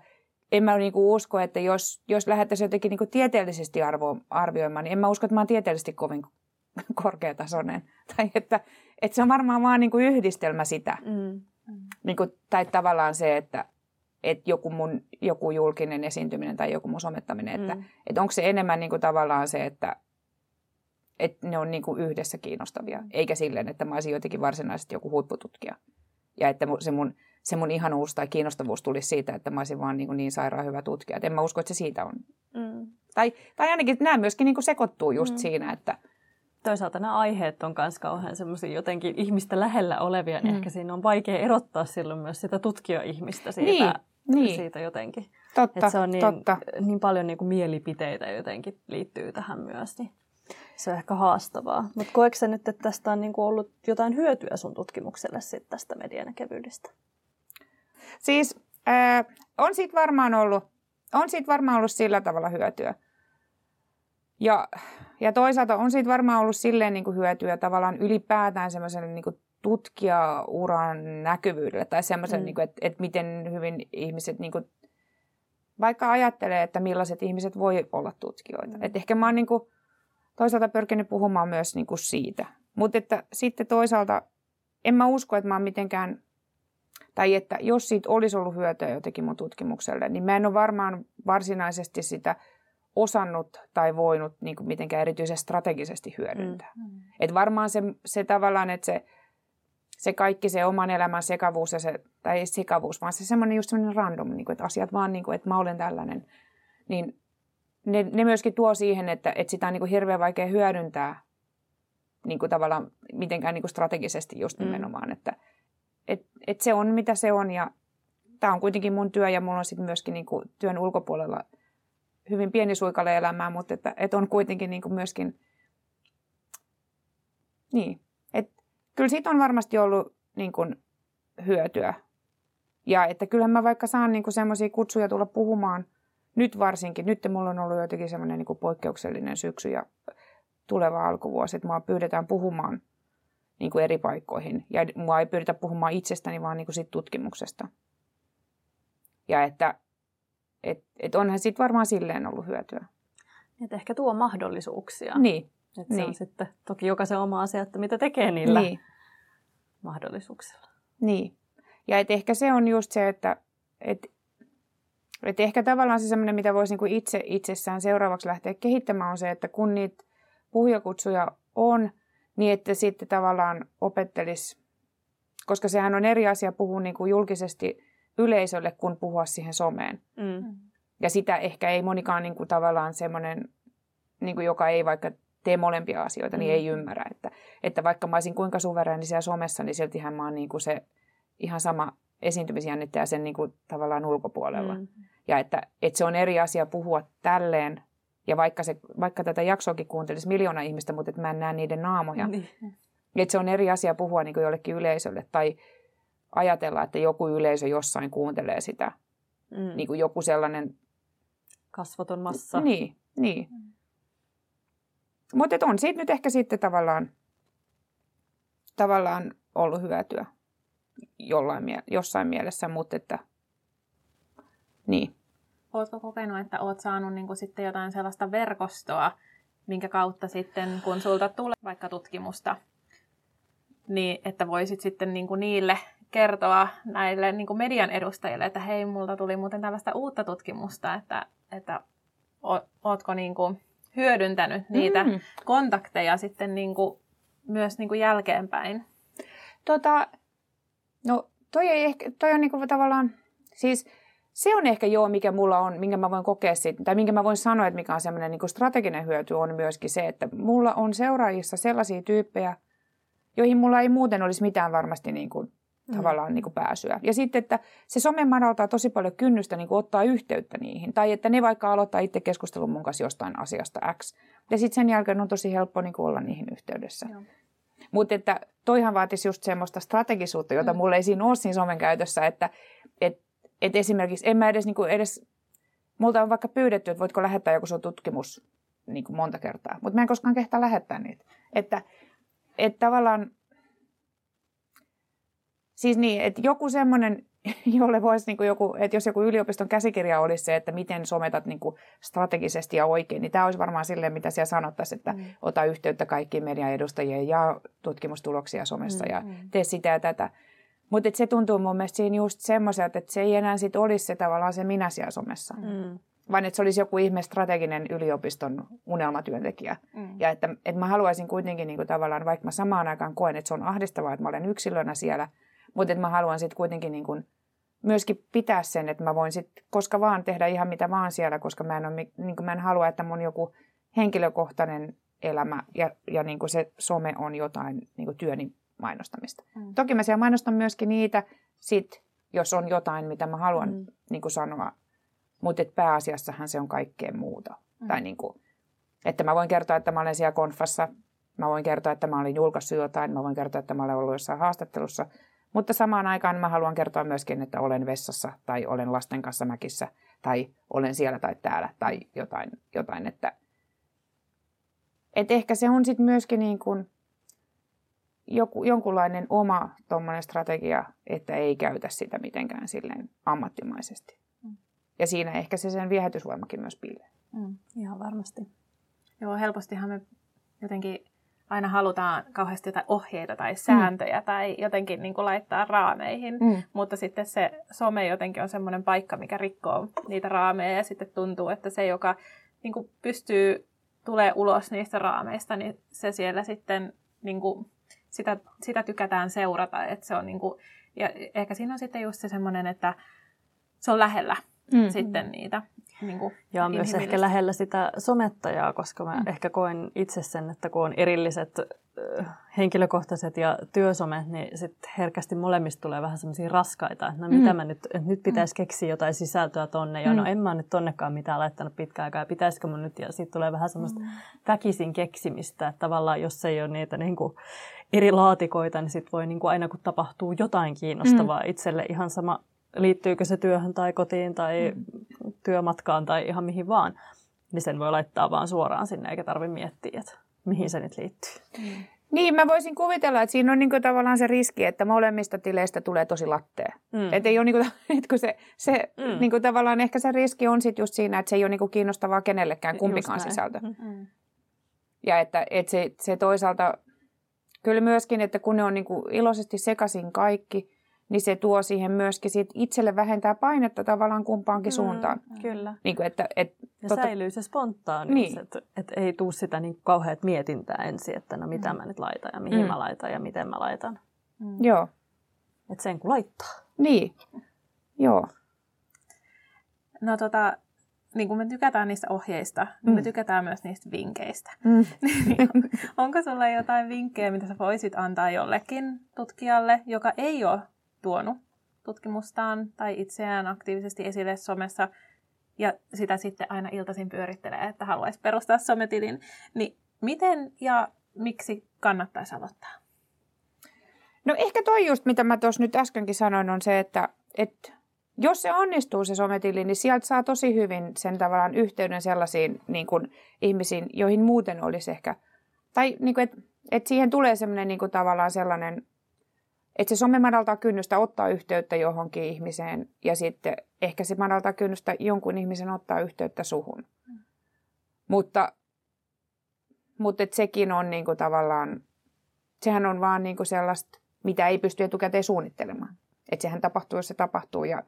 en mä niinku usko, että jos, jos lähdettäisiin jotenkin niinku tieteellisesti arvo, arvioimaan, niin en mä usko, että mä oon tieteellisesti kovin korkeatasoinen. Tai että, että se on varmaan vaan niinku yhdistelmä sitä. Mm. Niinku, tai tavallaan se, että, että joku mun joku julkinen esiintyminen tai joku mun somettaminen, että, mm. että onko se enemmän niinku tavallaan se, että, että ne on niinku yhdessä kiinnostavia, eikä silleen, että mä olisin jotenkin varsinaisesti joku huippututkija. Ja että se mun se mun ihanuus tai kiinnostavuus tulisi siitä, että mä olisin vaan niin, niin sairaan hyvä tutkija. Et en mä usko, että se siitä on. Mm. Tai, tai ainakin nämä myöskin niin kuin sekoittuu just mm. siinä, että... Toisaalta nämä aiheet on myös kauhean semmoisia jotenkin ihmistä lähellä olevia, niin mm. ehkä siinä on vaikea erottaa silloin myös sitä tutkija-ihmistä siitä, niin, niin. siitä jotenkin. Totta, että se on niin, totta. niin paljon niin kuin mielipiteitä jotenkin liittyy tähän myös. Niin se on ehkä haastavaa. Mutta koetko nyt, että tästä on niin kuin ollut jotain hyötyä sun tutkimukselle sit tästä median näkevyydestä? Siis äh, on siitä varmaan ollut on siitä varmaan ollut sillä tavalla hyötyä. Ja, ja toisaalta on siitä varmaan ollut silleen niin kuin hyötyä tavallaan ylipäätään semmoiselle niin kuin tutkijauran näkyvyydelle tai semmoisen, mm. niin että, että miten hyvin ihmiset niin kuin, vaikka ajattelee, että millaiset ihmiset voi olla tutkijoita. Mm. Että ehkä mä oon niin kuin, toisaalta pyrkinyt puhumaan myös niin kuin siitä. Mutta että sitten toisaalta en mä usko, että mä oon mitenkään, tai että jos siitä olisi ollut hyötyä jotenkin mun tutkimukselle, niin mä en ole varmaan varsinaisesti sitä osannut tai voinut niin kuin mitenkään erityisen strategisesti hyödyntää. Mm. mm. Et varmaan se, se tavallaan, että se, se kaikki se oman elämän sekavuus, ja se, tai ei sekavuus, vaan se semmoinen just semmoinen random, niin kuin, että asiat vaan, niin kuin, että mä olen tällainen, niin ne, ne myöskin tuo siihen, että, että sitä on niin kuin hirveän vaikea hyödyntää niin kuin tavallaan mitenkään niin kuin strategisesti just mm. nimenomaan, että et, et se on mitä se on ja tämä on kuitenkin mun työ ja mulla on sitten myöskin niin kuin työn ulkopuolella hyvin pieni suikale elämää, mutta että, että on kuitenkin niin kuin myöskin, niin, että kyllä siitä on varmasti ollut niin kuin hyötyä. Ja että kyllähän mä vaikka saan niin semmoisia kutsuja tulla puhumaan, nyt varsinkin, nyt mulla on ollut jotenkin semmoinen niin poikkeuksellinen syksy ja tuleva alkuvuosi, että mua pyydetään puhumaan niin kuin eri paikkoihin. Ja mua ei pyydetä puhumaan itsestäni, vaan niin kuin siitä tutkimuksesta. Ja että et, et onhan siitä varmaan silleen ollut hyötyä. Että ehkä tuo mahdollisuuksia. Niin. Että niin. se on sitten toki jokaisen oma asia, että mitä tekee niillä niin. mahdollisuuksilla. Niin. Ja et ehkä se on just se, että et, et ehkä tavallaan se semmoinen, mitä voisi niinku itse itsessään seuraavaksi lähteä kehittämään, on se, että kun niitä puhujakutsuja on, niin että sitten tavallaan opettelisi, koska sehän on eri asia puhua niin kuin julkisesti yleisölle kuin puhua siihen someen. Mm. Ja sitä ehkä ei monikaan niin kuin tavallaan semmoinen, niin kuin joka ei vaikka tee molempia asioita, niin mm. ei ymmärrä. Että, että vaikka mä olisin kuinka suvereeni siellä somessa, niin siltihän mä oon niin kuin se ihan sama esiintymisjännittäjä sen niin kuin tavallaan ulkopuolella. Mm. Ja että, että se on eri asia puhua tälleen ja vaikka, se, vaikka tätä jaksoakin kuuntelisi miljoona ihmistä, mutta että mä en näe niiden naamoja. Niin. Että se on eri asia puhua niin jollekin yleisölle tai ajatella, että joku yleisö jossain kuuntelee sitä. Mm. Niin kuin joku sellainen... Kasvoton massa. Niin, niin. Mm. Mutta on siitä nyt ehkä sitten tavallaan, tavallaan ollut hyötyä jollain, jossain mielessä, mutta että niin. Oletko kokenut, että olet saanut niin kuin sitten jotain sellaista verkostoa, minkä kautta sitten, kun sulta tulee vaikka tutkimusta, niin että voisit sitten niin kuin niille kertoa näille niin kuin median edustajille, että hei, multa tuli muuten tällaista uutta tutkimusta, että, että ootko niin kuin hyödyntänyt niitä mm. kontakteja sitten niin kuin, myös niin kuin jälkeenpäin? Tota, no toi, ei ehkä, toi on niin kuin tavallaan, siis se on ehkä joo, mikä mulla on, minkä mä voin kokea siitä, tai minkä mä voin sanoa, että mikä on semmoinen niin strateginen hyöty, on myöskin se, että mulla on seuraajissa sellaisia tyyppejä, joihin mulla ei muuten olisi mitään varmasti niin kuin, mm. tavallaan niin kuin pääsyä. Ja sitten, että se some madaltaa tosi paljon kynnystä niin kuin ottaa yhteyttä niihin. Tai että ne vaikka aloittaa itse keskustelun mun kanssa jostain asiasta X. Ja sitten sen jälkeen on tosi helppo niin kuin olla niihin yhteydessä. Mutta että toihan vaatisi just semmoista strategisuutta, jota mm. mulla ei siinä ole siinä somen käytössä, että et et esimerkiksi en mä edes, niin kuin edes, multa on vaikka pyydetty, että voitko lähettää joku sun tutkimus niin kuin monta kertaa, mutta mä en koskaan kehtaa lähettää niitä. Että, että tavallaan, siis niin, että joku semmoinen, jolle voisi niin kuin joku, että jos joku yliopiston käsikirja olisi se, että miten sometat niin kuin strategisesti ja oikein, niin tämä olisi varmaan silleen, mitä siellä sanottaisiin, että mm. ota yhteyttä kaikkiin median edustajien ja tutkimustuloksia somessa mm, ja mm. tee sitä ja tätä. Mutta se tuntuu mun mielestä siinä just semmoiselta, että se ei enää sit olisi se tavallaan se minä siellä somessa. Mm. Vaan että se olisi joku ihme strateginen yliopiston unelmatyöntekijä. Mm. Ja että, että mä haluaisin kuitenkin niin kuin tavallaan, vaikka mä samaan aikaan koen, että se on ahdistavaa, että mä olen yksilönä siellä, mutta mä haluan sitten kuitenkin niin kuin myöskin pitää sen, että mä voin sitten koska vaan tehdä ihan mitä vaan siellä, koska mä en, ole, niin kuin mä en halua, että mun joku henkilökohtainen elämä ja, ja niin kuin se some on jotain niin kuin työni mainostamista. Mm. Toki mä siellä mainostan myöskin niitä, sit, jos on jotain, mitä mä haluan mm. niin kuin sanoa, mutta pääasiassahan se on kaikkea muuta. Mm. Tai niin kuin, että mä voin kertoa, että mä olen siellä konfassa, mä voin kertoa, että mä olin julkaissut jotain, mä voin kertoa, että mä olen ollut jossain haastattelussa, mutta samaan aikaan mä haluan kertoa myöskin, että olen vessassa tai olen lasten kanssa mäkissä tai olen siellä tai täällä tai jotain, jotain että et ehkä se on sitten myöskin niin kuin joku, jonkunlainen oma strategia, että ei käytä sitä mitenkään silleen ammattimaisesti. Mm. Ja siinä ehkä se sen viehätysvoimakin myös piilee. Mm, ihan varmasti. Joo, helpostihan me jotenkin aina halutaan kauheasti jotain ohjeita tai sääntöjä mm. tai jotenkin niin kuin laittaa raameihin, mm. mutta sitten se some jotenkin on semmoinen paikka, mikä rikkoo niitä raameja ja sitten tuntuu, että se, joka niin kuin pystyy tulee ulos niistä raameista, niin se siellä sitten niin kuin, sitä, sitä tykätään seurata. Että se on niin kuin, ja ehkä siinä on sitten just se semmoinen, että se on lähellä mm. sitten niitä niin kuin Ja myös ehkä lähellä sitä somettajaa, koska mä mm. ehkä koen itse sen, että kun on erilliset henkilökohtaiset ja työsomet, niin sitten herkästi molemmista tulee vähän semmoisia raskaita, että no mm. mitä mä nyt, että nyt pitäisi mm. keksiä jotain sisältöä tonne, ja no mm. no en mä nyt tonnekaan mitään laittanut pitkään aikaa, ja pitäisikö mun nyt, ja sitten tulee vähän semmoista mm. väkisin keksimistä, että tavallaan jos ei ole niitä niin kuin eri laatikoita, niin sitten voi niin kuin aina kun tapahtuu jotain kiinnostavaa mm. itselle ihan sama, liittyykö se työhön tai kotiin tai mm. työmatkaan tai ihan mihin vaan, niin sen voi laittaa vaan suoraan sinne, eikä tarvitse miettiä, että mihin se nyt liittyy. Mm. Niin, mä voisin kuvitella, että siinä on niinku tavallaan se riski, että molemmista tileistä tulee tosi lattea. Mm. Että ei ole niinku, et kun se, se mm. niinku tavallaan ehkä se riski on sit just siinä, että se ei ole niinku kiinnostavaa kenellekään kumpikaan sisältö. Mm. Ja että, että se, se toisaalta, kyllä myöskin, että kun ne on niinku iloisesti sekaisin kaikki – niin se tuo siihen myöskin sit itselle vähentää painetta tavallaan kumpaankin mm, suuntaan. Kyllä. Niin kuin, että, et, ja totta... säilyy se spontaanius, niin. että et ei tule sitä niin kauheat mietintää ensin, että no mitä mm. mä nyt laitan ja mihin mm. mä laitan ja miten mä laitan. Mm. Joo. Että sen kun laittaa. Niin, joo. No tota, niin kuin me tykätään niistä ohjeista, niin mm. me tykätään myös niistä vinkkeistä. Mm. Onko sulla jotain vinkkejä, mitä sä voisit antaa jollekin tutkijalle, joka ei ole tuonut tutkimustaan tai itseään aktiivisesti esille somessa ja sitä sitten aina iltaisin pyörittelee, että haluaisi perustaa sometilin, niin miten ja miksi kannattaisi aloittaa? No ehkä toi just, mitä mä tuossa nyt äskenkin sanoin, on se, että, että jos se onnistuu se sometili, niin sieltä saa tosi hyvin sen tavallaan yhteyden sellaisiin niin kuin, ihmisiin, joihin muuten olisi ehkä, tai niin kuin, että, että siihen tulee semmoinen niin kuin, tavallaan sellainen että se some madaltaa kynnystä ottaa yhteyttä johonkin ihmiseen ja sitten ehkä se madaltaa kynnystä jonkun ihmisen ottaa yhteyttä suhun. Mm. Mutta, mutta et sekin on niinku tavallaan, sehän on vaan niinku sellaista, mitä ei pysty etukäteen suunnittelemaan. Että sehän tapahtuu, jos se tapahtuu ja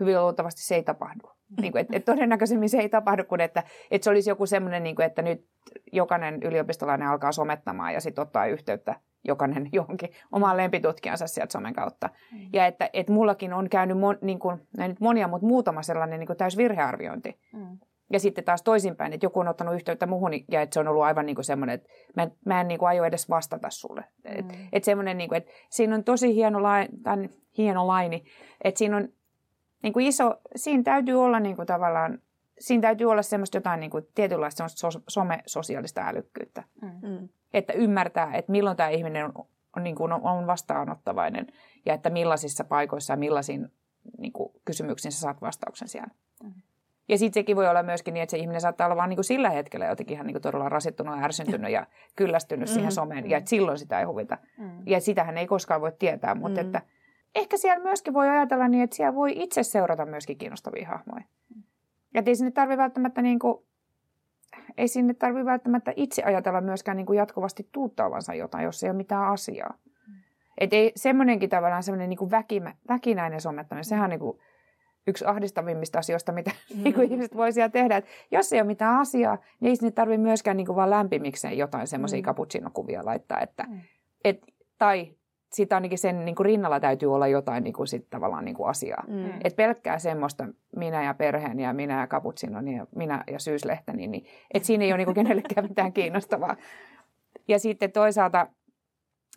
hyvin luultavasti se ei tapahdu. Niin kuin, et, et todennäköisemmin se ei tapahdu kuin, että, että se olisi joku semmoinen, niin kuin, että nyt jokainen yliopistolainen alkaa somettamaan ja sitten ottaa yhteyttä jokainen johonkin omaan lempitutkijansa sieltä somen kautta. Mm. Ja että, että mullakin on käynyt mon, niin kuin, nyt monia, mutta muutama sellainen niin kuin täys virhearviointi. Mm. Ja sitten taas toisinpäin, että joku on ottanut yhteyttä muuhun ja että se on ollut aivan niin kuin semmoinen, että mä en, mä en niin kuin aio edes vastata sulle. Mm. Että et semmoinen, niin kuin, että siinä on tosi hieno, laini, tai hieno laini, että siinä on niin kuin iso, siinä täytyy olla niin kuin tavallaan, siinä täytyy olla semmoista jotain niin kuin tietynlaista semmoista some-sosiaalista älykkyyttä. Mm. mm. Että ymmärtää, että milloin tämä ihminen on, on, niin kuin on vastaanottavainen ja että millaisissa paikoissa ja millaisiin niin kuin kysymyksiin sä saat vastauksen siellä. Mm. Ja sitten sekin voi olla myöskin niin, että se ihminen saattaa olla vaan niin kuin sillä hetkellä jotenkin ihan niin kuin todella rasittunut, ärsyntynyt ja kyllästynyt mm, siihen someen. Ja että silloin sitä ei huvita. Mm. Ja sitähän ei koskaan voi tietää, mutta mm. että ehkä siellä myöskin voi ajatella niin, että siellä voi itse seurata myöskin kiinnostavia hahmoja. Mm. Ja ei sinne tarvitse välttämättä niin kuin, ei sinne tarvitse välttämättä itse ajatella myöskään niin kuin jatkuvasti tuuttaavansa jotain, jos ei ole mitään asiaa. Mm. Että ei semmoinenkin tavallaan semmoinen niin kuin väkimä, väkinäinen somettaminen, sehän on niin kuin yksi ahdistavimmista asioista, mitä mm. niin kuin ihmiset voi siellä tehdä. Että jos ei ole mitään asiaa, niin ei sinne tarvitse myöskään niin kuin vaan lämpimikseen jotain semmoisia mm. cappuccino-kuvia laittaa. Että, mm. et, tai sitten ainakin sen niin kuin rinnalla täytyy olla jotain niin kuin sit tavallaan niin kuin asiaa. Mm. Et pelkkää semmoista minä ja perheeni ja minä ja cappuccinoni ja minä ja syyslehteni, niin et siinä ei ole niin kuin kenellekään mitään kiinnostavaa. Ja sitten toisaalta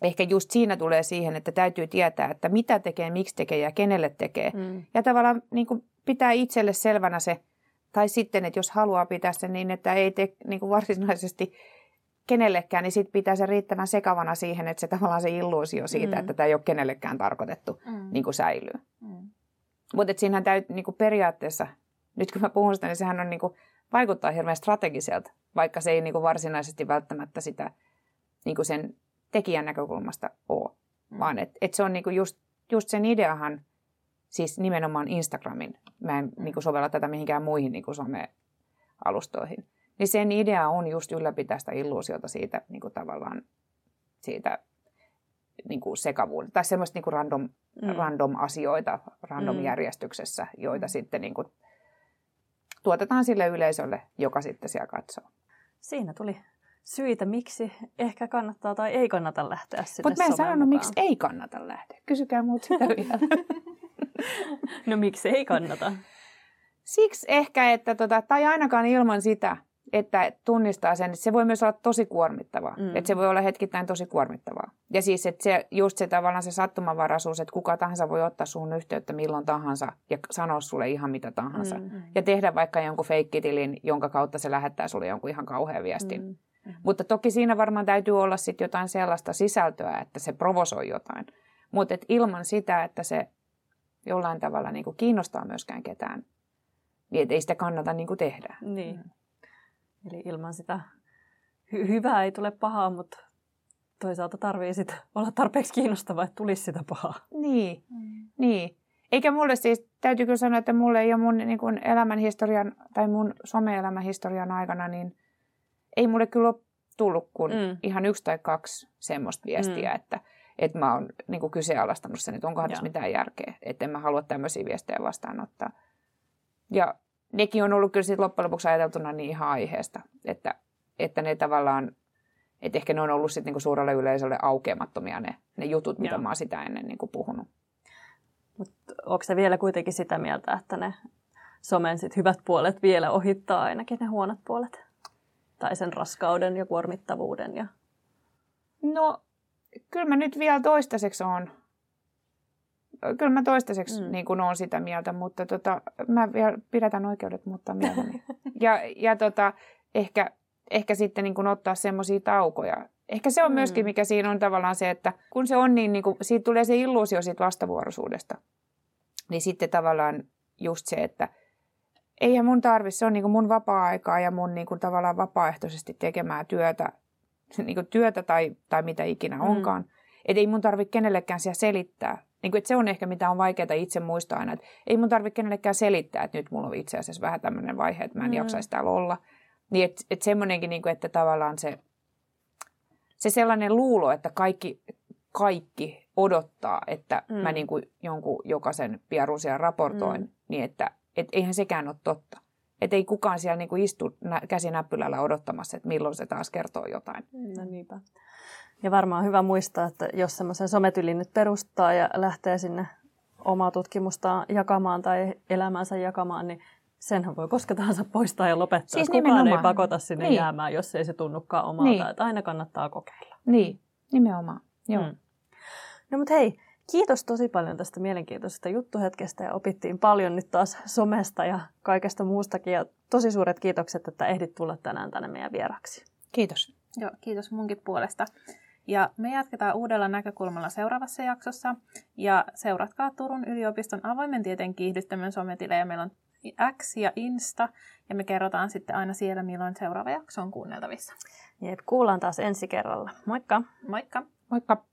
ehkä just siinä tulee siihen, että täytyy tietää, että mitä tekee, miksi tekee ja kenelle tekee. Mm. Ja tavallaan niin kuin pitää itselle selvänä se, tai sitten, että jos haluaa pitää sen niin, että ei tee niin kuin varsinaisesti kenellekään, niin sitten pitää se riittävän sekavana siihen, että se tavallaan se illuusio siitä, mm. että tämä ei ole kenellekään tarkoitettu, mm. niin kuin säilyy. Mm. Mutta siinähän täytyy niin kuin periaatteessa, nyt kun mä puhun sitä, niin sehän on niin kuin, vaikuttaa hirveän strategiselta, vaikka se ei niin kuin varsinaisesti välttämättä sitä niin kuin sen tekijän näkökulmasta ole. Mm. Vaan että et se on niin kuin just, just sen ideahan, siis nimenomaan Instagramin, mä en mm. niin kuin sovella tätä mihinkään muihin niin kuin some-alustoihin, niin sen idea on just ylläpitää sitä illuusiota siitä niin kuin tavallaan siitä niin kuin sekavuuden, tai semmoista niin kuin random, mm. random asioita random mm. järjestyksessä, joita mm. sitten niin kuin tuotetaan sille yleisölle, joka sitten siellä katsoo. Siinä tuli syitä, miksi ehkä kannattaa tai ei kannata lähteä sinne Mutta mä en sanonut, miksi ei kannata lähteä. Kysykää muut sitä vielä. no miksi ei kannata? Siksi ehkä, että tota, tai ainakaan ilman sitä, että tunnistaa sen, että se voi myös olla tosi kuormittavaa. Mm. Että se voi olla hetkittäin tosi kuormittavaa. Ja siis, että se, just se tavallaan se sattumanvaraisuus, että kuka tahansa voi ottaa sun yhteyttä milloin tahansa ja sanoa sulle ihan mitä tahansa. Mm. Ja tehdä vaikka jonkun feikkitilin, jonka kautta se lähettää sulle jonkun ihan kauhean viestin. Mm. Mm. Mutta toki siinä varmaan täytyy olla sitten jotain sellaista sisältöä, että se provosoi jotain. Mutta ilman sitä, että se jollain tavalla niinku kiinnostaa myöskään ketään, niin ei sitä kannata niinku tehdä. Niin. Mm. Eli ilman sitä hy- hyvää ei tule pahaa, mutta toisaalta tarvii sit olla tarpeeksi kiinnostava, että tulisi sitä pahaa. Niin, mm. niin. Eikä mulle siis, täytyy kyllä sanoa, että mulle ei ole mun niin kuin elämänhistorian tai mun some-elämän historian aikana, niin ei mulle kyllä ole tullut kuin mm. ihan yksi tai kaksi semmoista viestiä, mm. että, että mä oon niin kuin kyseenalaistanut sen, että onkohan tässä mitään järkeä, että en mä halua tämmöisiä viestejä vastaanottaa. Ja nekin on ollut kyllä sit loppujen lopuksi ajateltuna niin ihan aiheesta, että, että ne tavallaan, että ehkä ne on ollut sitten niinku suurelle yleisölle aukeamattomia ne, ne jutut, mitä Joo. mä oon sitä ennen niinku puhunut. Mut onko se vielä kuitenkin sitä mieltä, että ne somen sit hyvät puolet vielä ohittaa ainakin ne huonot puolet? Tai sen raskauden ja kuormittavuuden? Ja... No, kyllä mä nyt vielä toistaiseksi on kyllä mä toistaiseksi mm. niin kuin sitä mieltä, mutta tota, mä vielä pidätän oikeudet muuttaa mieleni. ja ja tota, ehkä, ehkä sitten niin kuin ottaa semmoisia taukoja. Ehkä se on mm. myöskin, mikä siinä on tavallaan se, että kun se on niin, niin kuin, siitä tulee se illuusio siitä vastavuoroisuudesta. Niin sitten tavallaan just se, että eihän mun tarvi, se on niin kuin mun vapaa-aikaa ja mun niin kuin tavallaan vapaaehtoisesti tekemää työtä, niin kuin työtä tai, tai mitä ikinä mm. onkaan. Mm. Että ei mun tarvitse kenellekään siellä selittää, niin kuin, että se on ehkä mitä on vaikeaa itse muistaa aina, että ei mun tarvitse kenellekään selittää, että nyt mulla on itse asiassa vähän tämmöinen vaihe, että mä en mm. jaksaisi täällä olla. Niin että et semmoinenkin, niin kuin, että tavallaan se, se sellainen luulo, että kaikki, kaikki odottaa, että mm. mä niin kuin jonkun jokaisen pierusia raportoin, mm. niin että et eihän sekään ole totta. Että ei kukaan siellä niin kuin istu käsinäppylällä odottamassa, että milloin se taas kertoo jotain. No niinpä. Ja varmaan hyvä muistaa, että jos semmoisen sometylin nyt perustaa ja lähtee sinne omaa tutkimustaan jakamaan tai elämänsä jakamaan, niin senhän voi koska tahansa poistaa ja lopettaa. Siis Kukaan nimenomaan. ei pakota sinne niin. jäämään, jos ei se tunnukaan omalta. Niin. Että aina kannattaa kokeilla. Niin, nimenomaan. Joo. Mm. No mutta hei, kiitos tosi paljon tästä mielenkiintoisesta juttuhetkestä ja opittiin paljon nyt taas somesta ja kaikesta muustakin. Ja tosi suuret kiitokset, että ehdit tulla tänään tänne meidän vieraksi. Kiitos. Joo, kiitos munkin puolesta. Ja me jatketaan uudella näkökulmalla seuraavassa jaksossa. Ja seuratkaa Turun yliopiston avoimen tieteen kiihdyttämön sometilejä. Meillä on X ja Insta, ja me kerrotaan sitten aina siellä, milloin seuraava jakso on kuunneltavissa. Jep, kuullaan taas ensi kerralla. Moikka! Moikka! Moikka!